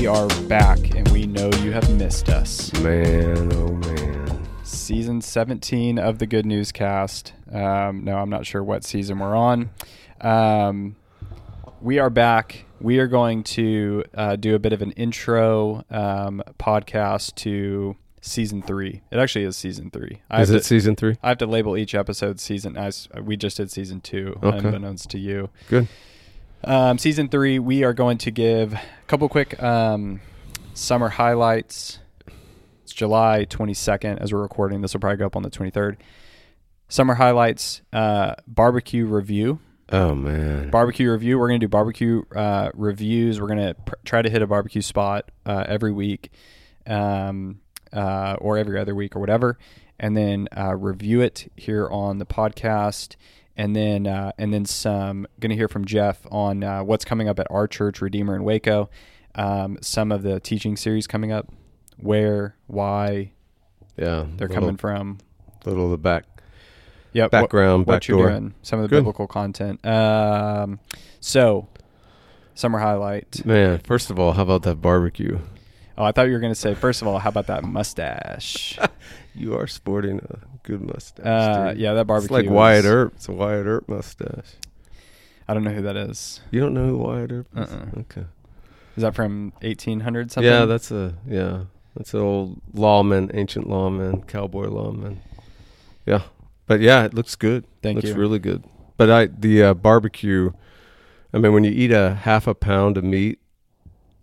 we are back, and we know you have missed us. Man, oh man. Season 17 of the Good News Cast. Um, no, I'm not sure what season we're on. Um, we are back. We are going to uh, do a bit of an intro um, podcast to season three. It actually is season three. I Is have it to, season three? I have to label each episode season. As we just did season two, Okay. unbeknownst to you. Good. Um, season three, we are going to give a couple quick um, summer highlights. It's July 22nd as we're recording. This will probably go up on the 23rd. Summer highlights, uh, barbecue review. Oh man. Barbecue review. We're going to do barbecue uh, reviews. We're going to pr- try to hit a barbecue spot uh, every week um, uh, or every other week or whatever. And then uh, review it here on the podcast and then uh, and then some. Going to hear from Jeff on uh, what's coming up at our church, Redeemer in Waco. Um, some of the teaching series coming up, where, why yeah. they're little, coming from. Little of the back what- background, what, back you're door. doing, some of the Good. biblical content. Um, so, summer highlight. Man, first of all, how about that barbecue? Oh, I thought you were going to say, first of all, how about that mustache? You are sporting a good mustache. Uh, yeah, that barbecue. It's like Wyatt Earp. It's a Wyatt Earp mustache. I don't know who that is. You don't know who Wyatt Earp is? Uh-uh. Okay. Is that from 1800 something? Yeah, that's a yeah. That's an old lawman, ancient lawman, cowboy lawman. Yeah, but yeah, it looks good. Thank looks you. really good. But I the uh, barbecue. I mean, when you eat a half a pound of meat,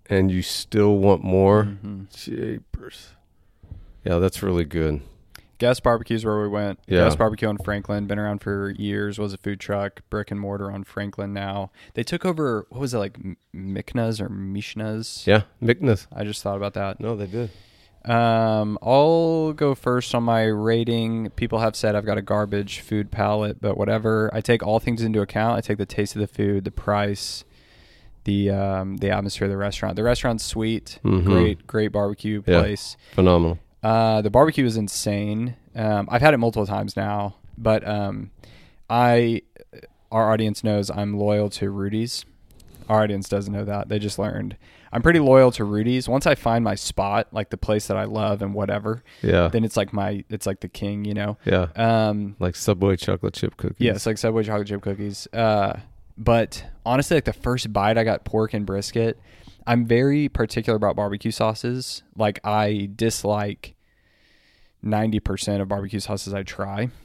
and you still want more, Mhm. jeepers. Yeah, that's really good. Guess Barbecue's where we went. Yeah. Guess Barbecue on Franklin, been around for years. Was a food truck, brick and mortar on Franklin. Now they took over. What was it like, Mikna's or Mishna's? Yeah, Mickness. I just thought about that. No, they did. Um, I'll go first on my rating. People have said I've got a garbage food palate, but whatever. I take all things into account. I take the taste of the food, the price, the um, the atmosphere of the restaurant. The restaurant's sweet, Mhm. great, great barbecue Yeah. place. Phenomenal. Uh, the barbecue is insane. Um, I've had it multiple times now, but um, I, our audience knows I'm loyal to Rudy's. Our audience doesn't know that. They just learned. I'm pretty loyal to Rudy's. Once I find my spot, like the place that I love and whatever, Yeah, then it's like my, it's like the king, you know. yeah. Um, Like Subway chocolate chip cookies. yeah, it's like Subway chocolate chip cookies. Uh, but honestly, like the first bite, I got pork and brisket. I'm very particular about barbecue sauces. Like I dislike ninety percent of barbecue sauces I try.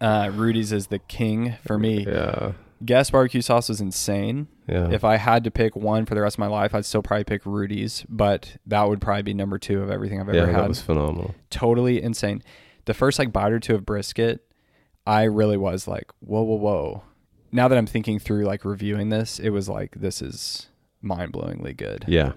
Uh, Rudy's is the king for me. Yeah, Guess barbecue sauce was insane. yeah. If I had to pick one for the rest of my life, I'd still probably pick Rudy's, but that would probably be number two of everything I've ever yeah, had that was phenomenal. totally insane. The first like bite or two of brisket, I really was like, whoa, whoa, whoa. Now that I'm thinking through like reviewing this, it was like this is mind blowingly good. Yeah,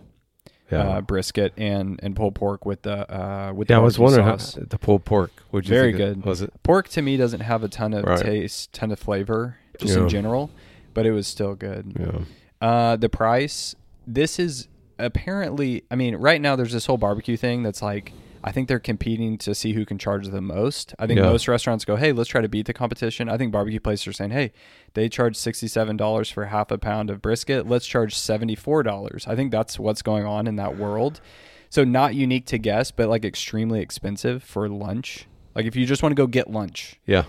yeah. Uh, brisket and and pulled pork with the uh with yeah, the I was wondering sauce. how the pulled pork. Would you Very think it- good. Was it? pork to me doesn't have a ton of Right. taste, ton of flavor, just Yeah. in general, but it was still good. Yeah. Uh, the price. This is apparently. I mean, right now there's this whole barbecue thing that's like. I think they're competing to see who can charge the most. I think Yeah. most restaurants go, "Hey, let's try to beat the competition." I think barbecue places are saying, "Hey, they charge sixty-seven dollars for half a pound of brisket. Let's charge seventy-four dollars." I think that's what's going on in that world. So not unique to guests, but like extremely expensive for lunch. Like if you just want to go get lunch, Yeah.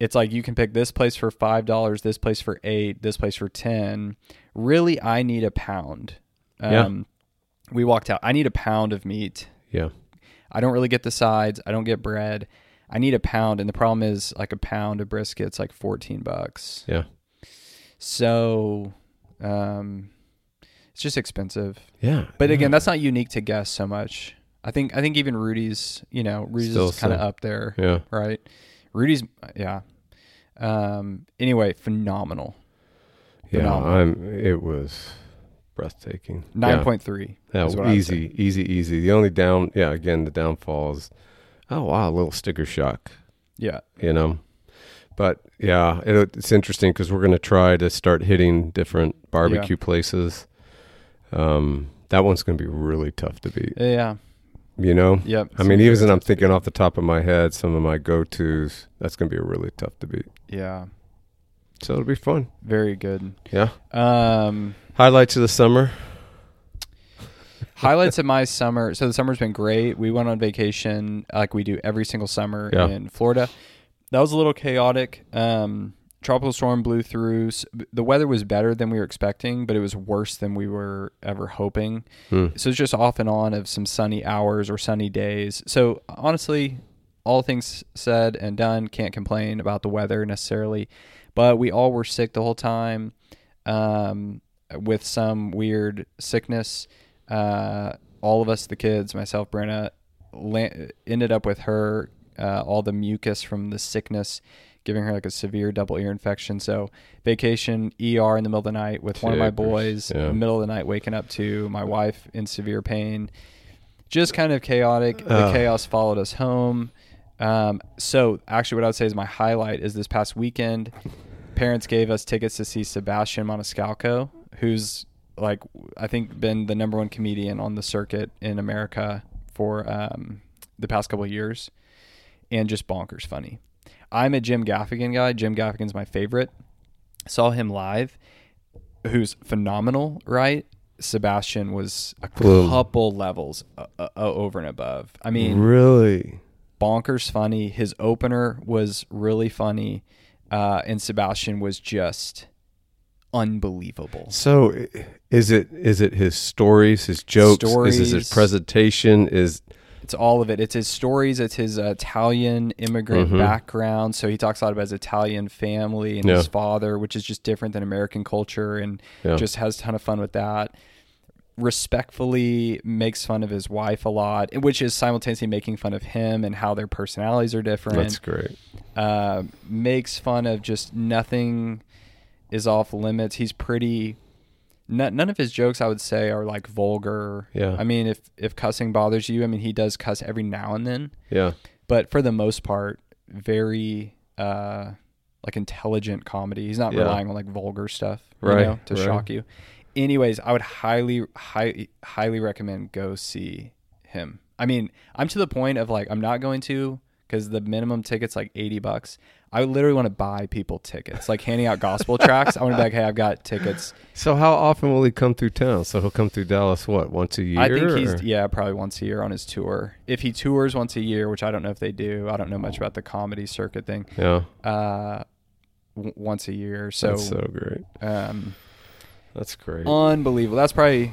it's like you can pick this place for five dollars, this place for eight, this place for ten. Really, I need a pound. Yeah. Um, We walked out. I need a pound of meat. Yeah. I don't really get the sides. I don't get bread. I need a pound, and the problem is like a pound of brisket's like fourteen bucks. Yeah. So, um, it's just expensive. Yeah. But again, that's not unique to guests so much. I think I think even Rudy's, you know, Rudy's Still is kind of up there, yeah. right? Rudy's, yeah. Um. Anyway, phenomenal. Yeah. Phenomenal. I'm. It was breathtaking. Nine Yeah. point three. Yeah, I would easy, easy, easy. The only down, yeah, again, the downfall is, oh wow, a little sticker shock, Yeah. you know. But yeah, it, it's interesting because we're going to try to start hitting different barbecue places. Um, that one's going to be really tough to beat, Yeah. you know. Yep. I mean, even I'm thinking off the top of my head, some of my go tos. That's going to be really tough to beat. Yeah. So it'll be fun. Very good. Yeah. Um. Highlights of the summer. highlights of my summer. So the summer's been great. We went on vacation like we do every single summer Yeah. in Florida. That was a little chaotic. Um, tropical storm blew through. The weather was better than we were expecting, but it was worse than we were ever hoping. Hmm. So it's just off and on of some sunny hours or sunny days. So honestly, all things said and done, can't complain about the weather necessarily. But we all were sick the whole time um, with some weird sickness. Uh, all of us, the kids, myself, Brenna, la- ended up with her, uh, all the mucus from the sickness, giving her like a severe double ear infection. So vacation, ER in the middle of the night with one of my boys, Yeah. middle of the night waking up to my wife in severe pain. Just kind of chaotic. The chaos followed us home. Um, so actually, what I would say is my highlight is this past weekend. Parents gave us tickets to see Sebastian Maniscalco, who's like I think been the number one comedian on the circuit in America for um, the past couple of years, and just bonkers funny. I'm a Jim Gaffigan guy. Jim Gaffigan's my favorite. Saw him live, who's phenomenal, right? Sebastian was a couple levels uh, uh, over and above. I mean, really? bonkers funny. His opener was really funny, uh, and Sebastian was just unbelievable. So, is it is it his stories, his jokes, is it his presentation? Is It's all of it. It's his stories. It's his uh, Italian immigrant Mhm. background. So he talks a lot about his Italian family and Yeah. his father, which is just different than American culture, and Yeah. just has a ton of fun with that. Respectfully makes fun of his wife a lot, which is simultaneously making fun of him and how their personalities are different. that's great? uh, makes fun of just nothing is off limits. He's pretty. None, none of his jokes, I would say, are like vulgar. Yeah. I mean, if if cussing bothers you, I mean, he does cuss every now and then, Yeah, but for the most part, very uh, like intelligent comedy. He's not Yeah. relying on like vulgar stuff, you Right, know, to right. shock you. Anyways, I would highly, highly, highly recommend go see him. I mean, I'm to the point of like I'm not going to because the minimum ticket's like 80 bucks. I literally want to buy people tickets, like handing out gospel tracks. I want to be like, hey, I've got tickets. So how often will he come through town? So he'll come through Dallas what once a year? I think he's or- yeah, probably once a year on his tour. If he tours once a year, which I don't know if they do, I don't know much about the comedy circuit thing. yeah. Uh, w- once a year, so, that's so great. um, That's great. unbelievable. That's probably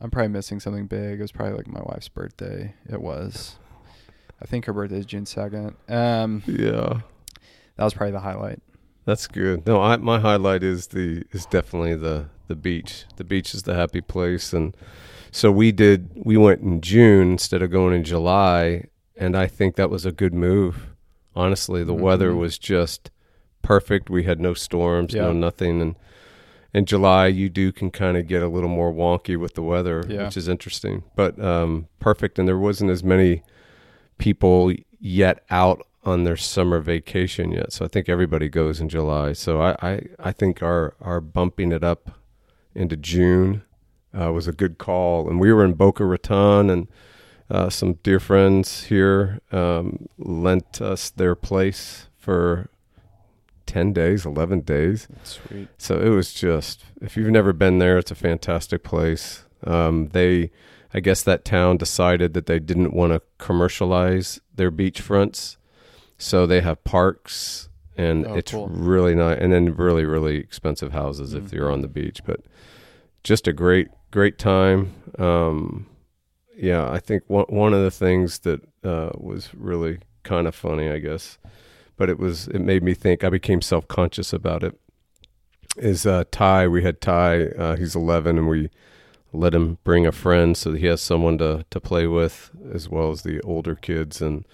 I'm probably missing something big. It was probably like my wife's birthday. It was. I think her birthday is June second. Um, yeah, that was probably the highlight. that's good. No, I, my highlight is the is definitely the the beach. The beach is the happy place, and so we did. We went in June instead of going in July, and I think that was a good move. Honestly, the weather Mhm. was just perfect. We had no storms, no nothing, and in July you do can kind of get a little more wonky with the weather, Yeah. which is interesting. But um, perfect, and there wasn't as many people yet out on their summer vacation yet. So I think everybody goes in July. So I I, I think our our bumping it up into June uh, was a good call. And we were in Boca Raton, and uh, some dear friends here um, lent us their place for. 10 days, 11 days. Sweet. So it was just, if you've never been there, it's a fantastic place. Um, they, I guess that town decided that they didn't want to commercialize their beachfronts. So they have parks and Oh, it's cool. really nice. And then really, really expensive houses if Mm. you're on the beach. But just a great, great time. Um, yeah, I think one, one of the things that uh, was really kind of funny, I guess, but it was it made me think. I became self conscious about it. Is uh, Ty? We had Ty. Uh, he's 11, and we let him bring a friend so that he has someone to to play with, as well as the older kids. And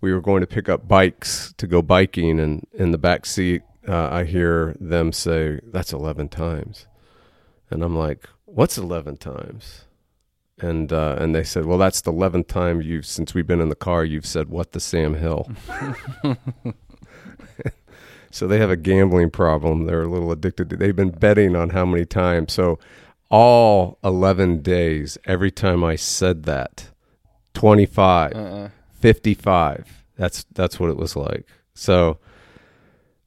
we were going to pick up bikes to go biking, and in the back seat, uh, I hear them say, "That's 11 times," and I'm like, "What's 11 times?" And uh, and they said, "Well, that's the eleventh time you've since we've been in the car. You've said what the Sam Hill." so they have a gambling problem. They're a little addicted. to They've been betting on how many times. So all eleven days, every time I said that, twenty five, Uh-uh. 55. That's that's what it was like. So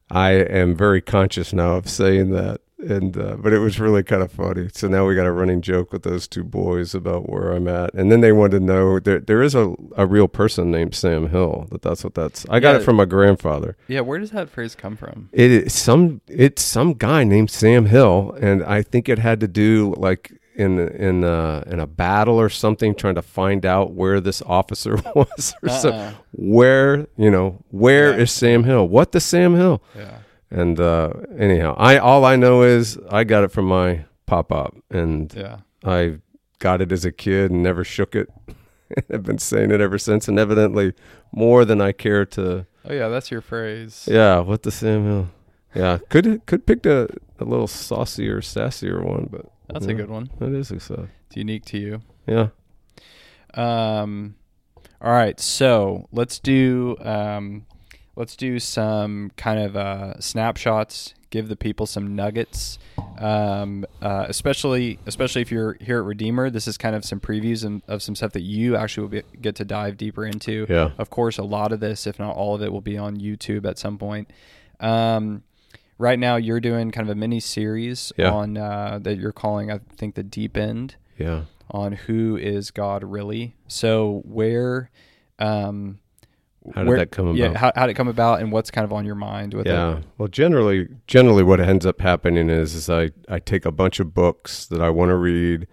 I am very conscious now of saying that and uh, but it was really kind of funny. So now we got a running joke with those two boys about where I'm at, and then they wanted to know there there is a a real person named Sam Hill. That that's what that's. I got Yeah. it from my grandfather. Yeah, where does that phrase come from? It is some it's some guy named Sam Hill, and I think it had to do like in in uh, in a battle or something, trying to find out where this officer was or so. Uh-uh. Where you know where is Yeah. Sam Hill? What the Sam Hill? Yeah. And uh, anyhow, I all I know is I got it from my pop up, and Yeah. I got it as a kid and never shook it. I've been saying it ever since, and evidently more than I care to. Oh yeah, that's your phrase. Yeah, what the Sam Hill? Yeah, could could picked a, a little saucier, sassier one, but That's yeah, a good one. That is a sauce. It's unique to you. Yeah, Um, all right, so let's do um, let's do some kind of uh, snapshots. Give the people some nuggets, um, uh, especially especially if you're here at Redeemer. This is kind of some previews and, of some stuff that you actually will be, get to dive deeper into. yeah, Of course, a lot of this, if not all of it, will be on YouTube at some point. Um, right now, you're doing kind of a mini series Yeah. on uh, that you're calling, I think, the deep end yeah. on who is God really. So where, um, How did where- that come about? Yeah, how how did it come about, and what's kind of on your mind with that? Yeah. it? Well, generally, generally, what ends up happening is, is I, I take a bunch of books that I want to read,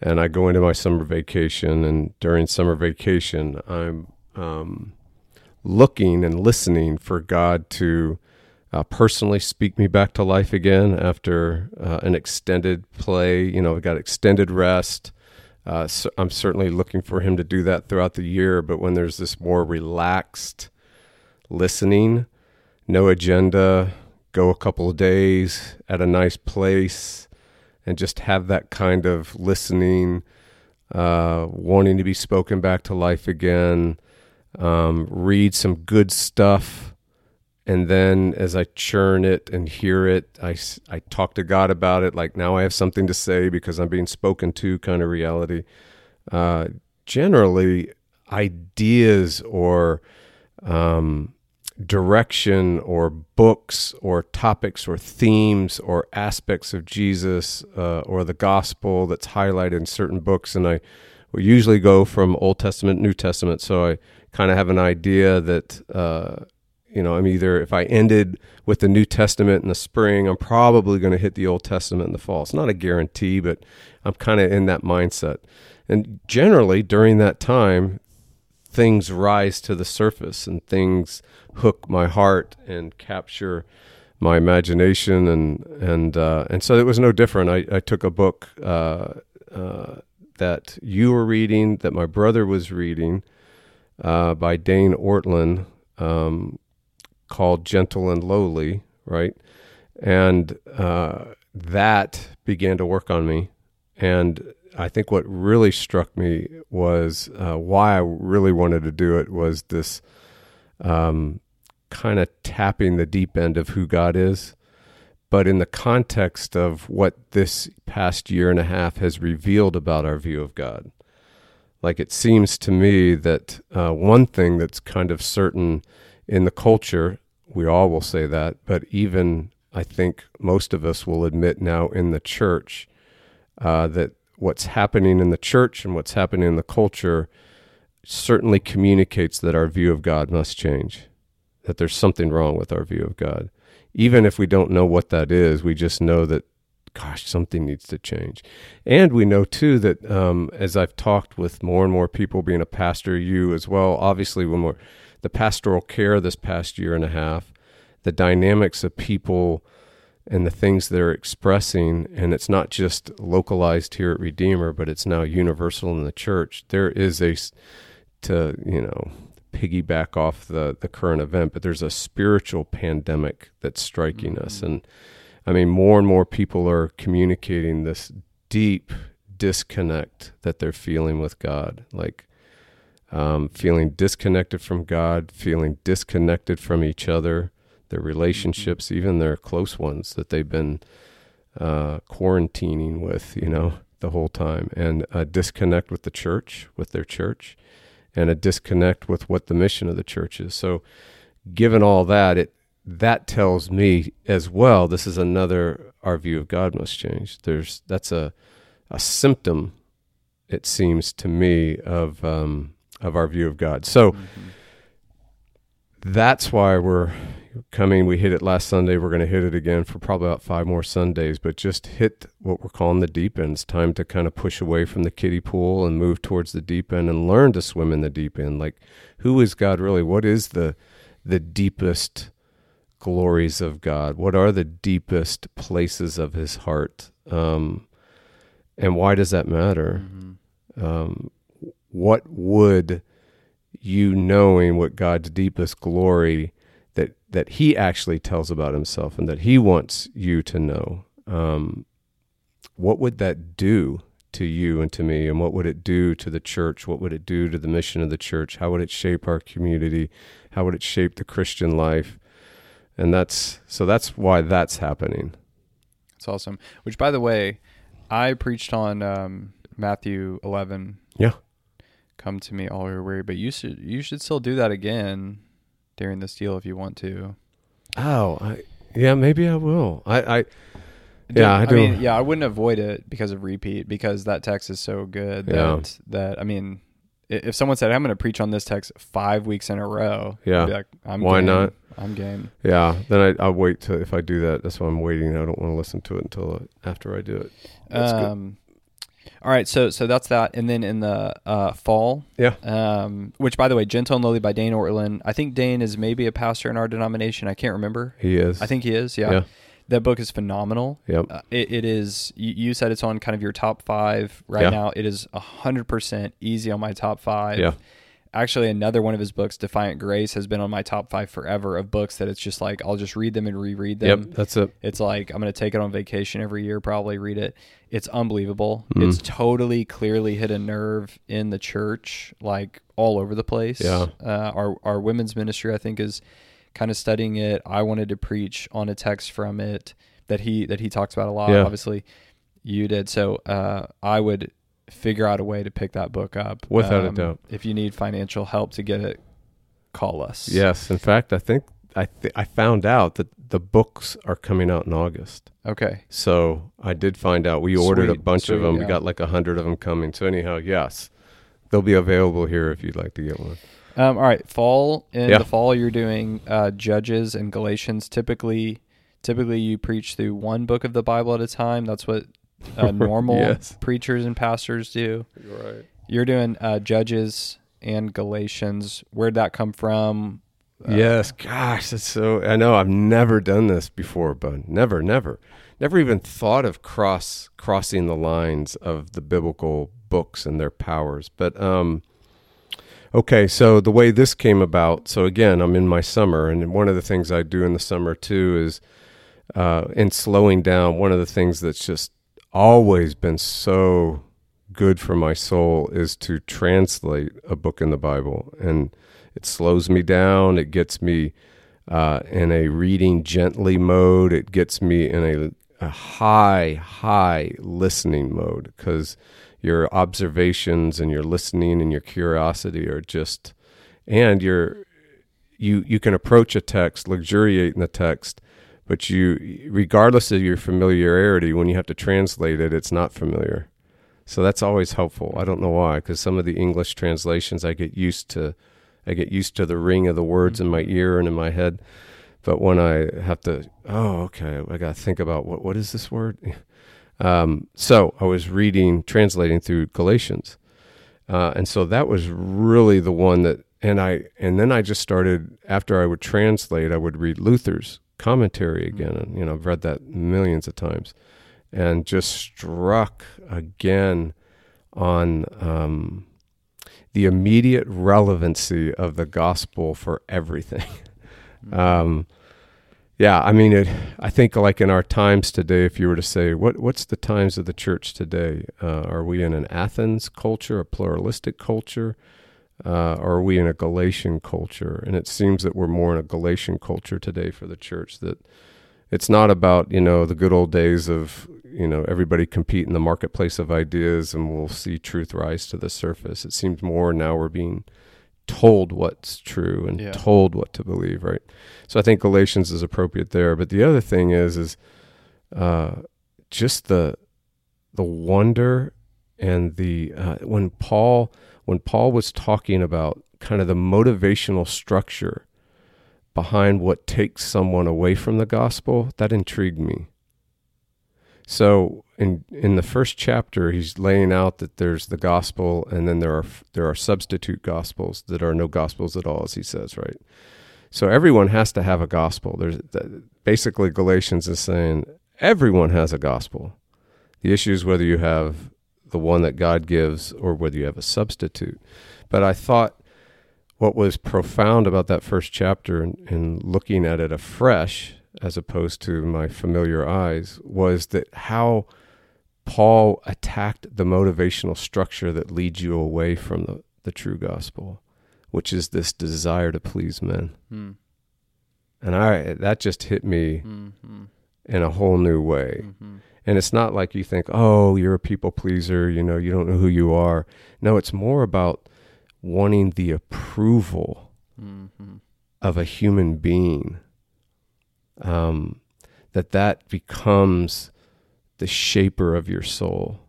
and I go into my summer vacation. And during summer vacation, I'm um, looking and listening for God to uh, personally speak me back to life again after uh, an extended play. You know, I got extended rest. Uh, so I'm certainly looking for Him to do that throughout the year. But when there's this more relaxed listening, no agenda, go a couple of days at a nice place, and just have that kind of listening, uh, wanting to be spoken back to life again, um, read some good stuff. And then as I churn it and hear it, I, I talk to God about it. Like now I have something to say because I'm being spoken to kind of reality. Uh, generally, ideas or um, direction or books or topics or themes or aspects of Jesus uh, or the gospel that's highlighted in certain books. And I usually go from Old Testament, New Testament. So I kind of have an idea that, uh, you know, I'm either, if I ended with the New Testament in the spring, I'm probably going to hit the Old Testament in the fall. It's not a guarantee, but I'm kind of in that mindset. And generally, during that time, things rise to the surface and things hook my heart and capture my imagination and and uh, and so it was no different. I, I took a book uh, uh, that you were reading, that my brother was reading, uh, by Dane Ortlund, um, called "Gentle and Lowly," right? And uh, that began to work on me, and I think what really struck me was uh, why I really wanted to do it was this um, kind of tapping the deep end of who God is, but in the context of what this past year and a half has revealed about our view of God. Like it seems to me that uh, one thing that's kind of certain in the culture, we all will say that, but even I think most of us will admit now in the church uh, that what's happening in the church and what's happening in the culture certainly communicates that our view of God must change, that there's something wrong with our view of God. Even if we don't know what that is, we just know that, gosh, something needs to change. And we know too that um, as I've talked with more and more people, being a pastor, you as well, obviously, when we're the pastoral care this past year and a half, the dynamics of people and the things they're expressing, and it's not just localized here at Redeemer, but it's now universal in the church. There is a, to you know, piggyback off the the current event, but there's a spiritual pandemic that's striking us, and I mean, more and more people are communicating this deep disconnect that they're feeling with God, like um, feeling disconnected from God, feeling disconnected from each other, their relationships, even their close ones that they've been uh, quarantining with, you know, the whole time, and a disconnect with the church, with their church, and a disconnect with what the mission of the church is. So, given all that, it that tells me as well this is another our view of God must change. There's that's a a symptom, it seems to me, of um, of our view of God. So Mm-hmm. that's why we're coming. We hit it last Sunday. We're going to hit it again for probably about five more Sundays. But just hit what we're calling the deep end. It's time to kind of push away from the kiddie pool and move towards the deep end and learn to swim in the deep end. Like, who is God really? What is the the deepest glories of God? What are the deepest places of His heart? Um, and why does that matter? Mm-hmm. um, what would you knowing what God's deepest glory that that He actually tells about Himself and that He wants you to know, um, what would that do to you and to me, and what would it do to the church? What would it do to the mission of the church? How would it shape our community? How would it shape the Christian life? And that's so that's why that's happening. It's awesome. Which, by the way, I preached on um, Matthew 11. Yeah. Come to me, all who are weary. But you should you should still do that again during this deal if you want to. Oh, I, yeah, maybe I will. I, I Yeah, I I do. mean, yeah, I wouldn't avoid it because of repeat because that text is so good that Yeah. that I mean, i- if someone said I'm going to preach on this text five weeks in a row, Yeah. like, I'm Why game. not? I'm game. Yeah, then I, I'll wait to if I do that. That's why I'm waiting. I don't want to listen to it until uh, after I do it. That's good. um, all right, so so that's that, and then in the uh, fall, Yeah. Um, which by the way, Gentle and Lowly by Dane Ortlund. I think Dane is maybe a pastor in our denomination. I can't remember. He is. I think he is. Yeah. Yeah. That book is phenomenal. Yep. Uh, it, it is. You, you said it's on kind of your top five right Yeah. now. It is a hundred percent easy on my top five. Yeah. Actually, another one of his books, Defiant Grace, has been on my top five forever of books that it's just like I'll just read them and reread them. Yep. That's it. It's like I'm going to take it on vacation every year, probably read it. It's unbelievable. Mhm. It's totally clearly hit a nerve in the church, like all over the place. Yeah. Uh, our our women's ministry, I think, is kind of studying it. I wanted to preach on a text from it that he that he talks about a lot. Yeah. Obviously, you did. So uh, I would figure out a way to pick that book up Um, Without a doubt. If you need financial help to get it, call us. Yes. In fact, I think I th- I found out that the books are coming out in August. Okay. So I did find out. We ordered a Sweet, bunch of them. yeah. We got like a hundred of them coming. So anyhow, yes, they'll be available here if you'd like to get one. Um, all right, fall in Yeah. the fall you're doing uh, Judges and Galatians. Typically, typically you preach through one book of the Bible at a time. That's what uh, normal Yes. preachers and pastors do. Right. You're doing uh, Judges and Galatians. Where'd that come from? Uh, yes, gosh, that's so. I know I've never done this before, but Never, never, never even thought of cross crossing the lines of the biblical books and their powers. But um, okay, so the way this came about. So again, I'm in my summer, and one of the things I do in the summer too is uh, in slowing down. One of the things that's just always been so good for my soul is to translate a book in the Bible and it slows me down. It gets me uh, in a reading gently mode. It gets me in a, a high, high listening mode because your observations and your listening and your curiosity are just, and you're, you, you can approach a text, luxuriate in the text, but you, regardless of your familiarity, when you have to translate it, it's not familiar. So that's always helpful. I don't know why, because some of the English translations I get used to I get used to the ring of the words in my mm-hmm. ear and in my head. But when I have to, oh, okay, I got to think about what what is this word? Um, so I was reading, translating through Galatians, uh, and so that was really the one that, and I, and then I just started after I would translate, I would read Luther's commentary again, and you know I've read that millions of times, and just struck again on. Um, the immediate relevancy of the gospel for everything. um, yeah, I mean, it, I think like in our times today, if you were to say, what what's the times of the church today? Uh, are we in an Athens culture, a pluralistic culture, uh, or are we in a Galatian culture? And it seems that we're more in a Galatian culture today for the church. That it's not about you know the good old days of you know everybody compete in the marketplace of ideas and we'll see truth rise to the surface it seems more now we're being told what's true and Yeah. told what to believe, right? So I think Galatians is appropriate there. But the other thing is, is uh, just the the wonder and the uh, when Paul when Paul was talking about kind of the motivational structure behind what takes someone away from the gospel, that intrigued me. So in in the first chapter, he's laying out that there's the gospel, and then there are there are substitute gospels that are no gospels at all, as he says, right? So everyone has to have a gospel. There's basically Galatians is saying everyone has a gospel. The issue is whether you have the one that God gives or whether you have a substitute. But I thought what was profound about that first chapter and, and looking at it afresh as opposed to my familiar eyes was that how Paul attacked the motivational structure that leads you away from the, the true gospel, which is this desire to please men. Mm. And I that just hit me Mm-hmm. in a whole new way. Mm-hmm. And it's not like you think, oh, you're a people pleaser, you know, you don't know who you are. No, it's more about wanting the approval Mm-hmm. of a human being. Um, that that becomes the shaper of your soul,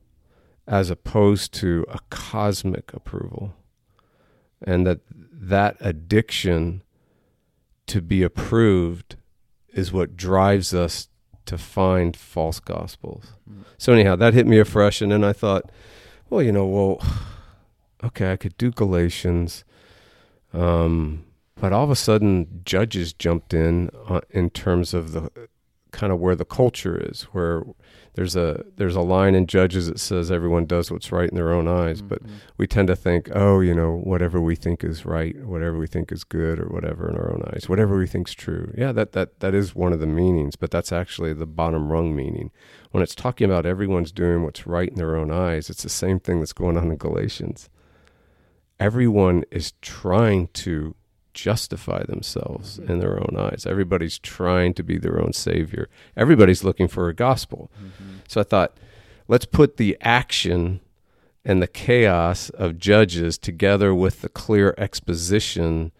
as opposed to a cosmic approval, and that that addiction to be approved is what drives us to find false gospels. Mm. So anyhow, that hit me afresh, and then I thought, well, you know, well, okay, I could do Galatians, um, but all of a sudden, Judges jumped in uh, in terms of the kind of where the culture is, where there's a there's a line in Judges that says everyone does what's right in their own eyes, but Mhm. we tend to think, oh, you know, whatever we think is right, whatever we think is good, or whatever in our own eyes, whatever we think's true. Yeah, that that that is one of the meanings, but that's actually the bottom rung meaning. When it's talking about everyone's doing what's right in their own eyes, it's the same thing that's going on in Galatians. Everyone is trying to justify themselves in their own eyes. Everybody's trying to be their own savior. Everybody's looking for a gospel. Mhm. So I thought, let's put the action and the chaos of Judges together with the clear exposition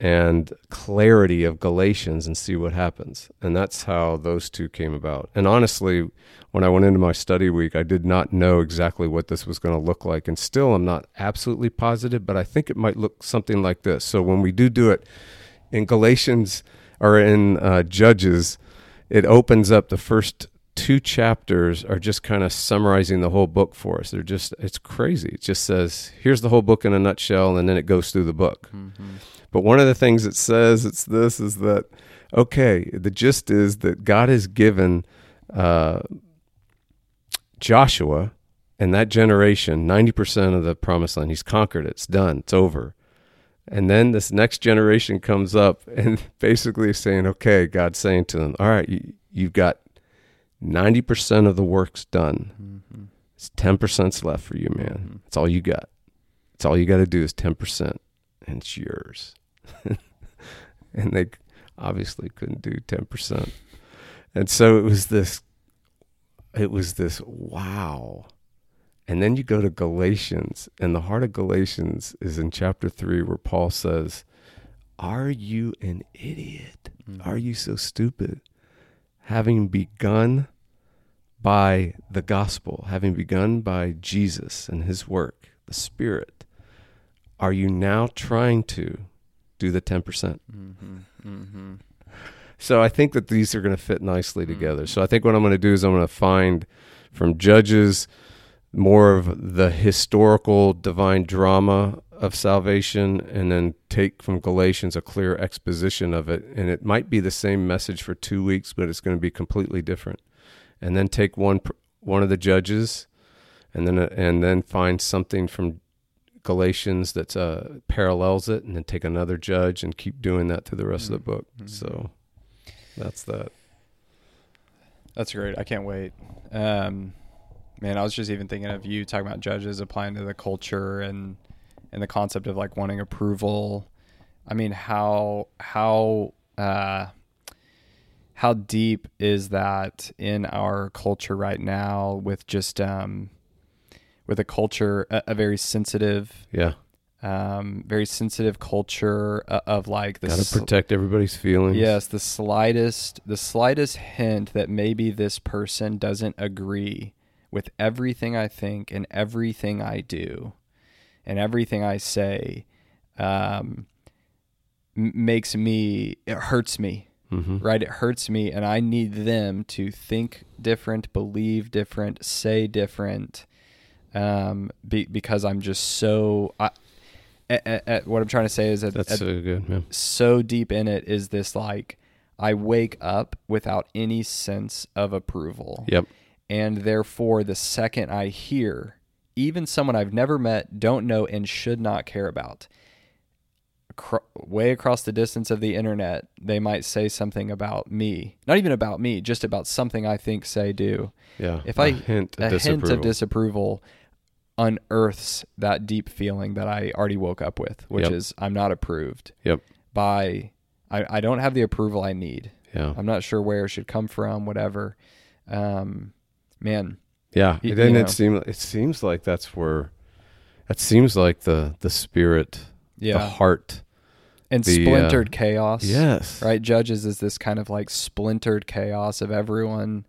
and clarity of Galatians and see what happens. And that's how those two came about. And honestly, when I went into my study week, I did not know exactly what this was going to look like. And still, I'm not absolutely positive, but I think it might look something like this. So when we do do it in Galatians or in uh, Judges, it opens up the first two chapters are just kind of summarizing the whole book for us. They're just, it's crazy. It just says, here's the whole book in a nutshell, and then it goes through the book. Mhm. But one of the things it says, it's this, is that, okay, the gist is that God has given uh, Joshua and that generation 90% of the promised land. He's conquered it. It's done. It's over. And then this next generation comes up and basically is saying, okay, God's saying to them, all right, you, you've got 90% of the work's done. Mhm. It's 10%'s left for you, man. Mhm. That's all you got. It's all you got to do is 10%, and it's yours. and they obviously couldn't do 10%. And so it was this, it was this, wow. And then you go to Galatians, and the heart of Galatians is in chapter 3, where Paul says, Are you an idiot? Mhm. Are you so stupid? Having begun by the gospel, having begun by Jesus and his work, the Spirit, are you now trying to do the 10%? Mhm. Mhm. So I think that these are going to fit nicely Mm-hmm. together. So I think what I'm going to do is I'm going to find from Judges more of the historical divine drama of salvation and then take from Galatians a clear exposition of it. And it might be the same message for two weeks, but it's going to be completely different. And then take one one of the judges and then and then find something from Galatians that uh, parallels it, and then take another judge and keep doing that through the rest of the book. Mhm. So that's that. That's great. I can't wait. Um, man, I was just even thinking of you talking about judges applying to the culture and and the concept of like wanting approval. I mean, how how uh, how deep is that in our culture right now with just um, with a culture a, a very sensitive Yeah, um, very sensitive culture uh, of like the Got to sl- protect everybody's feelings. yes the slightest the slightest hint that maybe this person doesn't agree with everything I think and everything I do and everything I say um, m- makes me it hurts me hmm right? It hurts me, and I need them to think different, believe different, say different, um, be, because I'm just so. I, at, at, at- what I'm trying to say is that That's at- so good, man. so deep in it is this like I wake up without any sense of approval, Yep. and therefore the second I hear even someone I've never met, don't know, and should not care about acro- way across the distance of the internet, they might say something about me. Not even about me, just about something I think, say, do. Yeah. If I- hint A hint of disapproval unearths that deep feeling that I already woke up with, which Yep. is I'm not approved Yep. by. I, I don't have the approval I need. Yeah. I'm not sure where it should come from, whatever. Um, man, Yeah. Y- then it seems it seems like that's where it seems like the the spirit, the yeah, heart. And the, uh, splintered chaos. Yes. right judges is this kind of like splintered chaos of everyone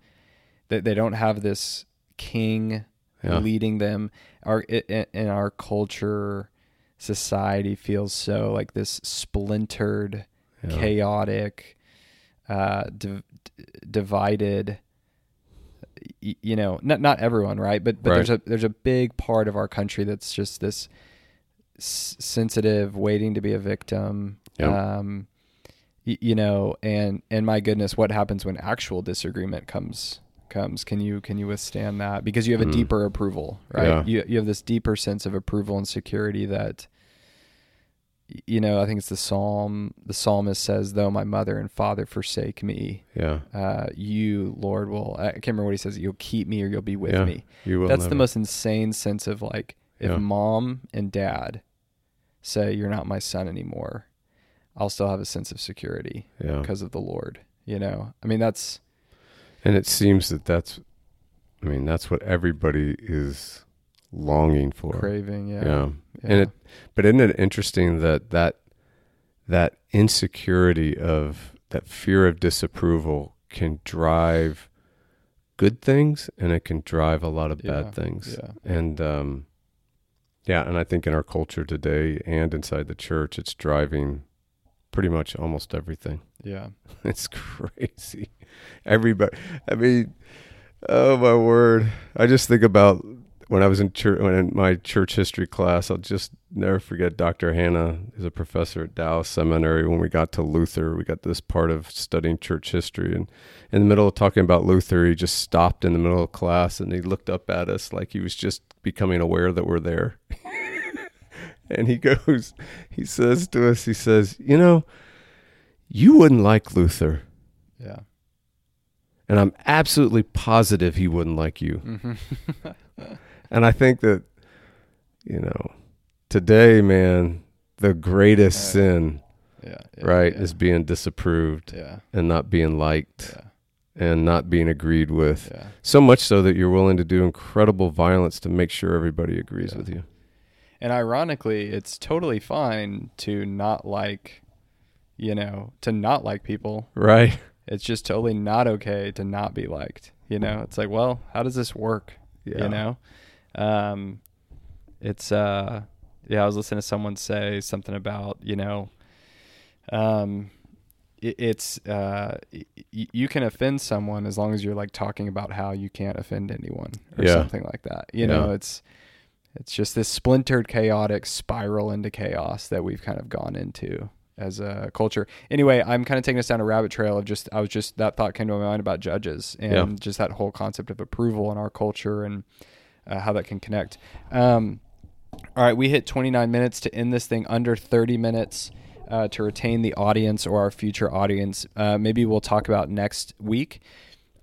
that they don't have this king Yeah. leading them our in our culture society feels so like this splintered Yeah. chaotic uh d- divided you know not not everyone right but but Right. there's a there's a big part of our country that's just this s- sensitive waiting to be a victim Yeah. um y- you know and and my goodness what happens when actual disagreement comes comes can you can you withstand that because you have a Mm. deeper approval right Yeah. you you have this deeper sense of approval and security that you know i think it's the psalm the psalmist says though my mother and father forsake me Yeah. uh you lord will i can't remember what he says you'll keep me or you'll be with Yeah. me You will. that's the most insane sense of like if Yeah. mom and dad say you're not my son anymore i'll still have a sense of security Yeah. because of the lord you know i mean that's And it seems that that's. I mean, that's what everybody is longing for. craving yeah, Yeah. yeah. And it, but isn't it interesting that that that insecurity of that fear of disapproval can drive good things, and it can drive a lot of Yeah. bad things. yeah And um, yeah, and I think in our culture today and inside the church, it's driving pretty much almost everything. yeah It's crazy. Everybody, I mean, oh my word! I just think about when I was in church, when in my church history class. I'll just never forget. Dr. Hannah is a professor at Dallas Seminary. When we got to Luther, we got this part of studying church history, and in the middle of talking about Luther, he just stopped in the middle of class and he looked up at us like he was just becoming aware that we're there. and he goes, he says to us, he says, you know you wouldn't like Luther, yeah and I'm absolutely positive he wouldn't like you. hmm And I think that, you know, today, man, the greatest Uh, sin, yeah, yeah right, yeah, is being disapproved yeah and not being liked yeah and not being agreed with. yeah So much so that you're willing to do incredible violence to make sure everybody agrees Yeah. with you. and ironically it's totally fine to not like you know to not like people Right? it's just totally not okay to not be liked you know it's like well how does this work Yeah. you know um it's uh yeah i was listening to someone say something about you know um it, it's uh y- you can offend someone as long as you're like talking about how you can't offend anyone or Yeah. something like that you know it's it's just this splintered chaotic spiral into chaos that we've kind of gone into as a culture. Anyway, I'm kind of taking us down a rabbit trail of just I was just that thought came to my mind about judges and Yeah. just that whole concept of approval in our culture and uh, how that can connect. Um, all right, we hit 29 minutes to end this thing under 30 minutes uh, to retain the audience or our future audience. Uh, maybe we'll talk about next week.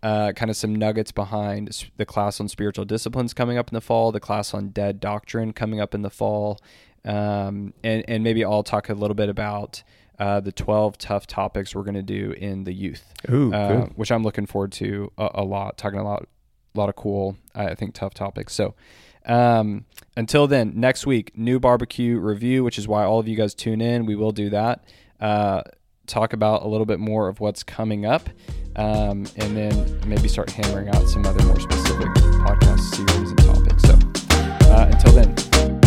Uh, kind of some nuggets behind the class on spiritual disciplines coming up in the fall, the class on dead doctrine coming up in the fall, um, and and maybe I'll talk a little bit about uh, the 12 tough topics we're going to do in the youth Ooh, uh, which I'm looking forward to a, a lot. Talking a lot, a lot of cool, I think, tough topics. So, Um, until then, next week, new barbecue review, which is why all of you guys tune in. We will do that. Uh, talk about a little bit more of what's coming up, um, and then maybe start hammering out some other more specific podcast series and topics. So uh, until then,